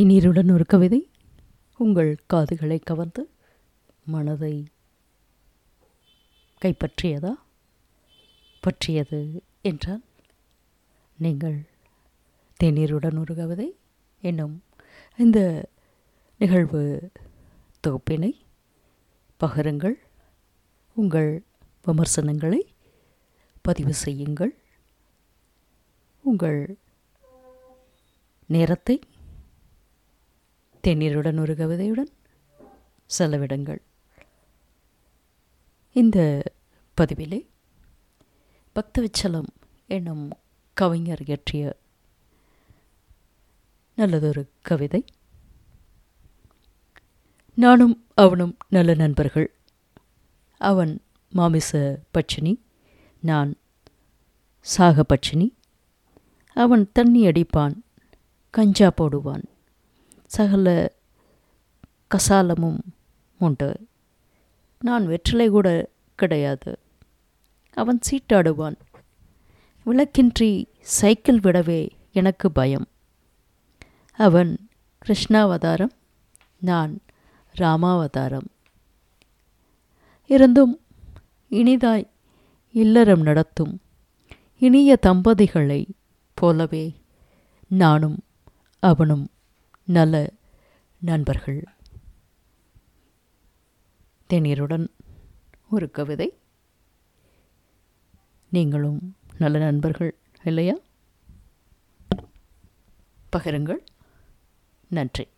தேநீருடன் ஒரு கவிதை உங்கள் காதுகளை கவர்ந்து மனதை கைப்பற்றியதா? பற்றியது என்றால் நீங்கள் தேநீருடன் ஒரு கவிதை என்னும் இந்த நிகழ்வு தொகுப்பினை பகருங்கள். உங்கள் விமர்சனங்களை பதிவு செய்யுங்கள். உங்கள் நேரத்தை தேநீருடன் ஒரு கவிதையுடன் செலவிடுங்கள். இந்த பதிவிலே பக்தவிச்சலம் என்னும் கவிஞர் இயற்றிய நல்லதொரு கவிதை. நானும் அவனும் நல்ல நண்பர்கள். அவன் மாமிச பட்சினி நான் சாக பட்சினி அவன் தண்ணி அடிப்பான் கஞ்சா போடுவான். சகல கசாலமும் உண்டு. நான் வெற்றிலை கூட கிடையாது. அவன் சீட்டாடுவான். விளக்கின்றி சைக்கிள் விடவே எனக்கு பயம். அவன் கிருஷ்ணாவதாரம் நான் ராமாவதாரம். இருந்தும் இனிதாய் இல்லறம் நடத்தும் இனிய தம்பதிகளை போலவே நானும் அவனும் நல்ல நண்பர்கள். தேநீருடன் ஒரு கவிதை. நீங்களும் நல்ல நண்பர்கள் இல்லையா? பகிருங்கள். நன்றி.